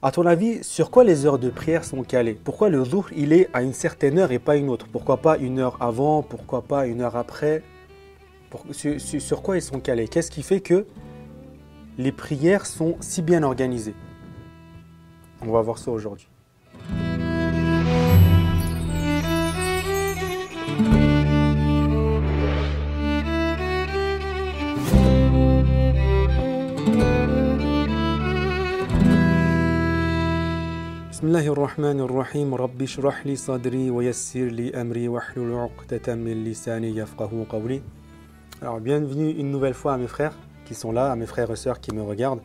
À ton avis, sur quoi les heures de prière sont calées? Pourquoi le dhuhr, il est à une certaine heure et pas une autre? Pourquoi pas une heure avant? Pourquoi pas une heure après? Sur quoi ils sont calés? Qu'est-ce qui fait que les prières sont si bien organisées? On va voir ça aujourd'hui. بسم الله الرحمن الرحيم ربي اشرح لي صدري ويسر لي أمري واحلل عقدة من لساني يفقه قولي Alors bienvenue une nouvelle fois à mes frères qui sont là, à mes frères et sœurs qui me regardent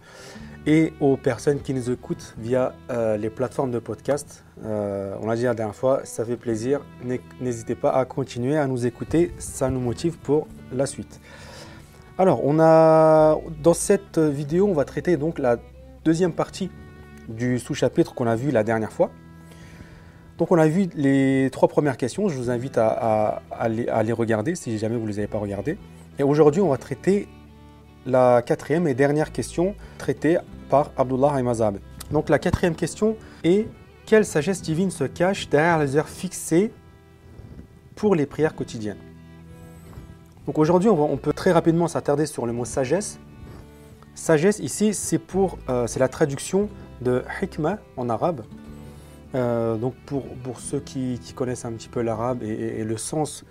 et aux personnes qui nous écoutent via euh, les plateformes de podcast. Euh, on l'a dit la dernière fois, ça fait plaisir. N'hésitez pas à continuer à nous écouter, ça nous motive pour la suite. Alors, on a dans cette vidéo, on va traiter donc la deuxième partie du sous-chapitre qu'on a vu la dernière fois. Donc on a vu les trois premières questions, je vous invite à, les, regarder si jamais vous ne les avez pas regardées. Et aujourd'hui on va traiter la quatrième et dernière question traitée par Abdullah Aymazab. Donc la quatrième question est quelle sagesse divine se cache derrière les heures fixées pour les prières quotidiennes? Donc aujourd'hui on, peut très rapidement s'attarder sur le mot sagesse. Sagesse ici c'est euh, c'est la traduction de hikmah en arabe. Euh, donc pour, pour ceux qui, connaissent un petit peu l'arabe et, le sens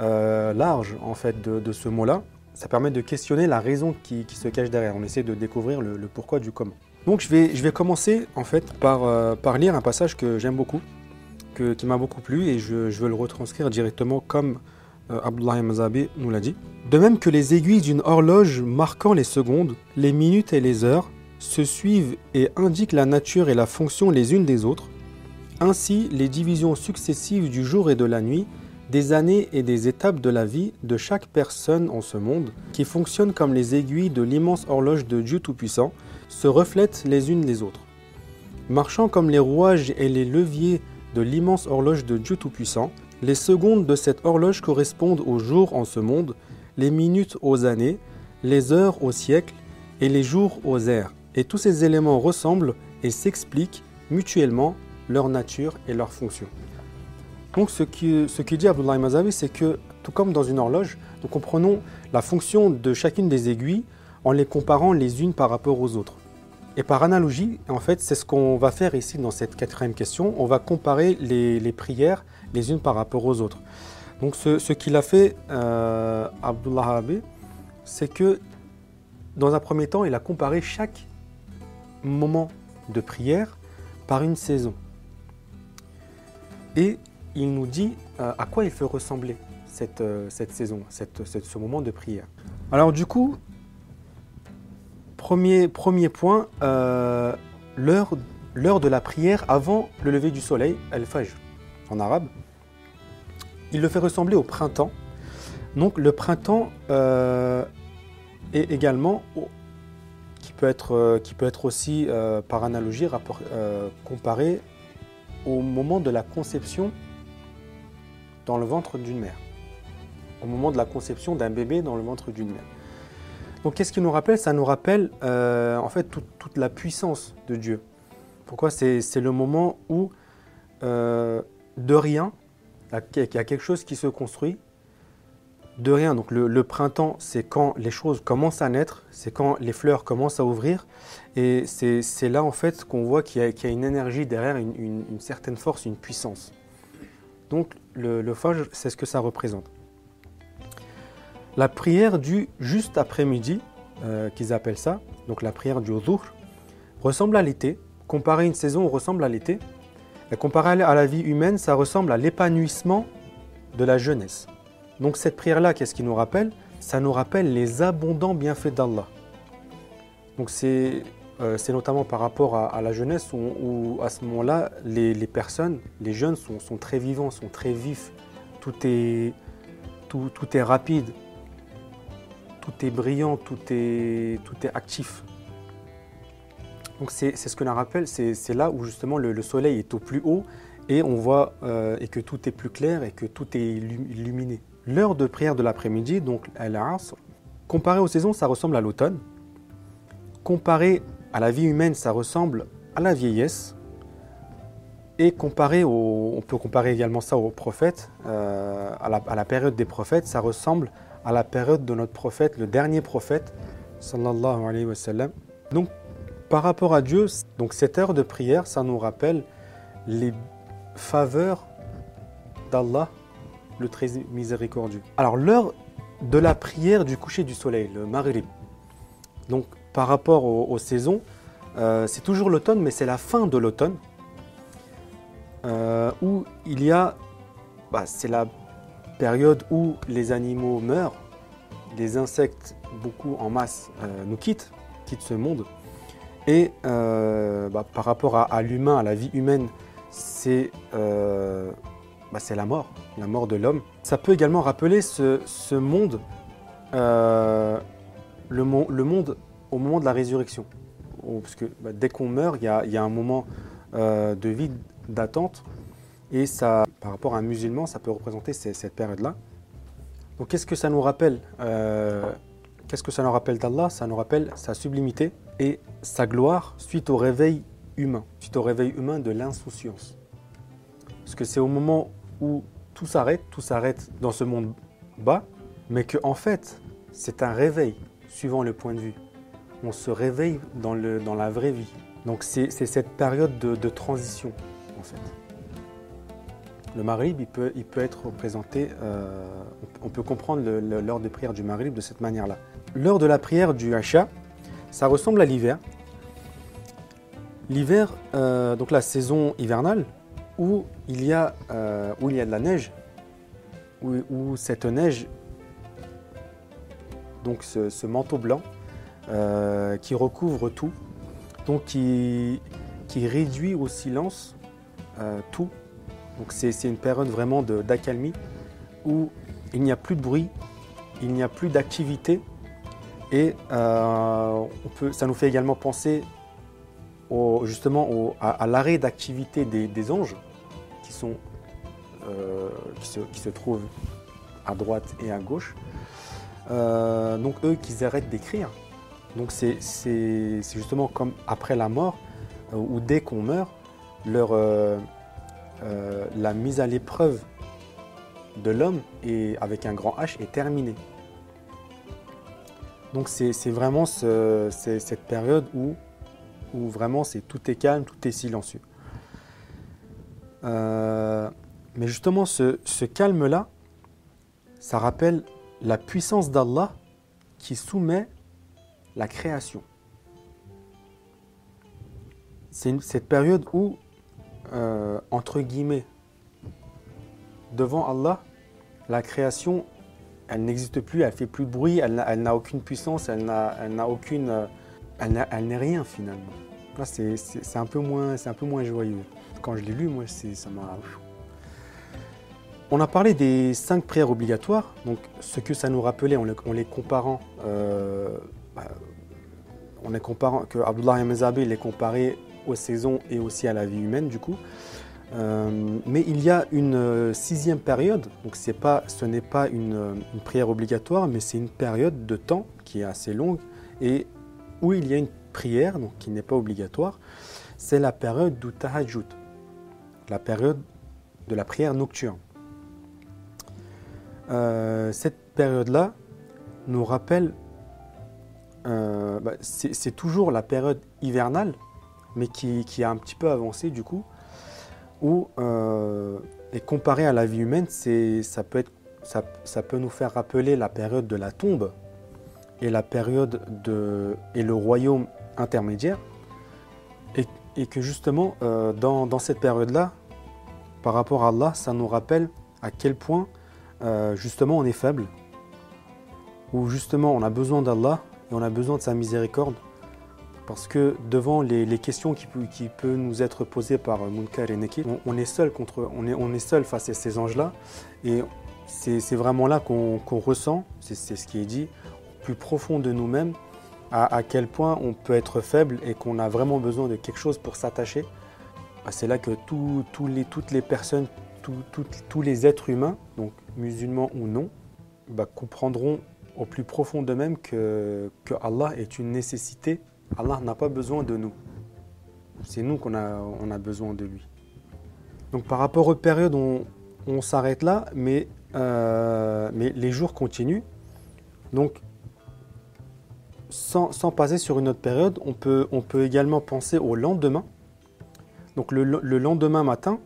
euh, large en fait de, ce mot-là, ça permet de questionner la raison qui, se cache derrière. On essaie de découvrir le, pourquoi du comment. Donc je vais, je vais commencer en fait par, euh, par lire un passage que j'aime beaucoup, que, qui m'a beaucoup plu et je, je, veux le retranscrire directement comme Abdullah Mazabi nous l'a dit. De même que les aiguilles d'une horloge marquant les secondes, les minutes et les heures, se suivent et indiquent la nature et la fonction les unes des autres, ainsi les divisions successives du jour et de la nuit, des années et des étapes de la vie de chaque personne en ce monde, qui fonctionnent comme les aiguilles de l'immense horloge de Dieu Tout-Puissant, se reflètent les unes les autres. Marchant comme les rouages et les leviers de l'immense horloge de Dieu Tout-Puissant, les secondes de cette horloge correspondent aux jours en ce monde, les minutes aux années, les heures aux siècles et les jours aux ères et tous ces éléments ressemblent et s'expliquent mutuellement leur nature et leur fonction. Donc ce qui, ce dit Abdullah Mazavi, c'est que tout comme dans une horloge, nous comprenons la fonction de chacune des aiguilles en les comparant les unes par rapport aux autres. Et par analogie, en fait, c'est ce qu'on va faire ici dans cette quatrième question. On va comparer les, prières les unes par rapport aux autres. Donc ce, qu'il a fait, euh, Abdullah c'est que dans un premier temps, il a comparé chaque moment de prière par une saison. Et il nous dit euh, à quoi il fait ressembler cette, euh, saison, cette, ce moment de prière. Alors du coup, premier, premier point, euh, l'heure de la prière avant le lever du soleil, al-fajr en arabe. Il le fait ressembler au printemps. Donc le printemps est également être, euh, qui peut être aussi, euh, par analogie, euh, comparé au moment de la conception dans le ventre d'une mère. Au moment de la conception d'un bébé dans le ventre d'une mère. Donc qu'est-ce qui nous rappelle? Ça nous rappelle en fait toute, la puissance de Dieu. Pourquoi? C'est le moment où de rien, il y a quelque chose qui se construit de rien. Donc le, printemps, c'est quand les choses commencent à naître, c'est quand les fleurs commencent à ouvrir. Et c'est là en fait qu'on voit qu'il y, a une énergie derrière, une, certaine force, une puissance. Donc le, Fajr, c'est ce que ça représente. La prière du juste après-midi, euh, qu'ils appellent ça, donc la prière du Dhuhr, ressemble à l'été. Comparé à une saison, ressemble à l'été. Et comparé à la vie humaine, ça ressemble à l'épanouissement de la jeunesse. Donc cette prière-là, qu'est-ce qui nous rappelle? Ça nous rappelle les abondants bienfaits d'Allah. Donc c'est euh, notamment par rapport à, la jeunesse où, à ce moment-là, les, personnes, les jeunes sont, très vivants, sont très vifs. Tout est, tout, est rapide, tout est brillant, tout est, tout est actif. Donc c'est ce que nous rappelle, c'est là où justement le, soleil est au plus haut et on voit euh, et que tout est plus clair et que tout est illuminé. L'heure de prière de l'après-midi, donc al-Asr, comparé aux saisons, ça ressemble à l'automne. Comparé à la vie humaine, ça ressemble à la vieillesse et comparé on peut comparer également ça aux prophètes, euh, à, la, période des prophètes, ça ressemble à la période de notre prophète, le dernier prophète, sallallahu alayhi wa sallam. Donc, par rapport à Dieu, donc cette heure de prière, ça nous rappelle les faveurs d'Allah, le très miséricordieux. Alors, l'heure de la prière du coucher du soleil, le Maghrib. Donc, par rapport aux, saisons, euh, c'est toujours l'automne, mais c'est la fin de l'automne. Euh, où il y a, bah, c'est la période où les animaux meurent, les insectes, beaucoup en masse, euh, nous quittent, quittent ce monde. Et bah, par rapport à, l'humain, à la vie humaine, c'est bah, la mort, la mort de l'homme. Ça peut également rappeler ce, monde, le, le, monde au moment de la résurrection. Parce que dès qu'on meurt, il y a, un moment de vie d'attente. Et ça, par rapport à un musulman, ça peut représenter cette période-là. Donc qu'est-ce que ça nous rappelle euh, Qu'est-ce que ça nous rappelle d'Allah? Ça nous rappelle sa sublimité et sa gloire suite au réveil humain, suite au réveil humain de l'insouciance. Parce que c'est au moment où tout s'arrête, tout s'arrête dans ce monde bas, mais que en fait, c'est un réveil suivant le point de vue. On se réveille dans, le, dans la vraie vie. Donc c'est cette période de transition fait. Le Maghrib, il peut, il peut être représenté, euh, on peut comprendre l'heure de prière du Maghrib de cette manière-là. L'heure de la prière du Hacha, ça ressemble à l'hiver. L'hiver, euh, donc la saison hivernale, où il y a, euh, où il y a de la neige, où, cette neige, donc ce, manteau blanc, qui recouvre tout, donc qui, qui réduit au silence euh, tout. Donc c'est une période vraiment d'accalmie où il n'y a plus de bruit, il n'y a plus d'activité et euh, on peut, ça nous fait également penser au, justement à, l'arrêt d'activité des, anges qui, sont, euh, qui, se, qui, se, trouvent à droite et à gauche. donc eux qui arrêtent d'écrire. Donc c'est justement comme après la mort ou dès qu'on meurt, leur, euh, euh, la mise à l'épreuve de l'homme avec un grand H est terminée. Donc c'est vraiment cette période où, où vraiment tout est calme, tout est silencieux. Euh, mais justement ce, calme-là, ça rappelle la puissance d'Allah qui soumet la création. C'est cette période où euh, entre guillemets, devant Allah, la création, elle n'existe plus, elle fait plus de bruit, elle n'a aucune puissance, elle n'a aucune, euh, elle n'est rien finalement. C'est un peu moins, un peu moins joyeux. Quand je l'ai lu, moi, ça m'a. On a parlé des cinq prières obligatoires. Donc, ce que ça nous rappelait en, les comparant, euh, bah, on est comparant que Abdullah les comparait aux saisons et aussi à la vie humaine du coup. Euh, mais il y a une euh, sixième période, donc pas, ce n'est pas une, prière obligatoire, mais c'est une période de temps qui est assez longue et où il y a une prière, donc qui n'est pas obligatoire, c'est la période du tahajjud, la période de la prière nocturne. Euh, cette période-là nous rappelle, bah, c'est toujours la période hivernale, mais qui, a un petit peu avancé du coup, où, euh, et comparé à la vie humaine, ça peut, être, ça, peut nous faire rappeler la période de la tombe et la période de, et le royaume intermédiaire, et, que justement, euh, dans, cette période-là, par rapport à Allah, ça nous rappelle à quel point euh, justement on est faible, où justement on a besoin d'Allah et on a besoin de sa miséricorde parce que devant les, questions qui, qui peuvent nous être posées par Munkar et Nekir, on, est seul contre, on est, seul face à ces anges-là. Et c'est vraiment là qu'on ressent, c'est ce qui est dit, plus profond de nous-mêmes, à, quel point on peut être faible et qu'on a vraiment besoin de quelque chose pour s'attacher. Bah, c'est là que les, toutes les personnes, tous les êtres humains, donc musulmans ou non, bah, comprendront au plus profond d'eux-mêmes que, que Allah est une nécessité Allah n'a pas besoin de nous. C'est nous qu'on a, on a besoin de lui. Donc par rapport aux périodes, on, on s'arrête là, mais, euh, mais les jours continuent. Donc sans, passer sur une autre période, on peut, également penser au lendemain. Donc le, lendemain matin,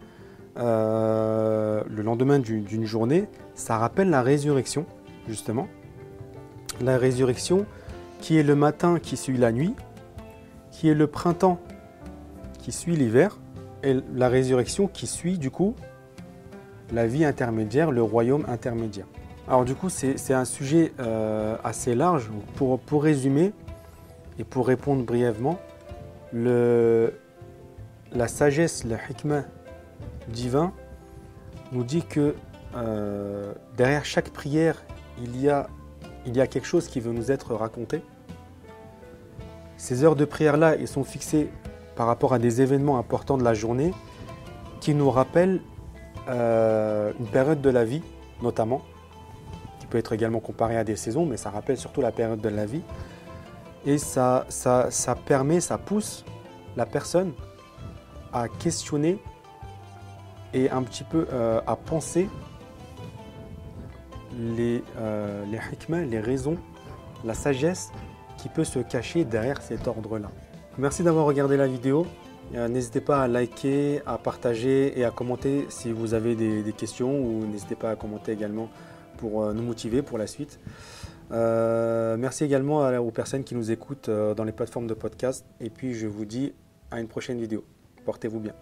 euh, le lendemain d'une journée, ça rappelle la résurrection, justement. La résurrection qui est le matin qui suit la nuit, qui est le printemps qui suit l'hiver, et la résurrection qui suit du coup la vie intermédiaire, le royaume intermédiaire. Alors du coup, c'est un sujet euh, assez large. Pour, pour, résumer et pour répondre brièvement, le, la sagesse, le hikmah divin nous dit que euh, derrière chaque prière, il y, a, il y a quelque chose qui veut nous être raconté. Ces heures de prière-là, elles sont fixées par rapport à des événements importants de la journée qui nous rappellent euh, une période de la vie, notamment, peut être également comparée à des saisons, mais ça rappelle surtout la période de la vie. Et ça, ça, ça permet, ça pousse la personne à questionner et un petit peu euh, à penser les, euh, les hikmah, les raisons, la sagesse qui peut se cacher derrière cet ordre-là. Merci d'avoir regardé la vidéo. Euh, n'hésitez pas à liker, à partager et à commenter si vous avez des, questions ou n'hésitez pas à commenter également pour euh, nous motiver pour la suite. Euh, merci également aux personnes qui nous écoutent dans les plateformes de podcast et puis je vous dis à une prochaine vidéo. Portez-vous bien.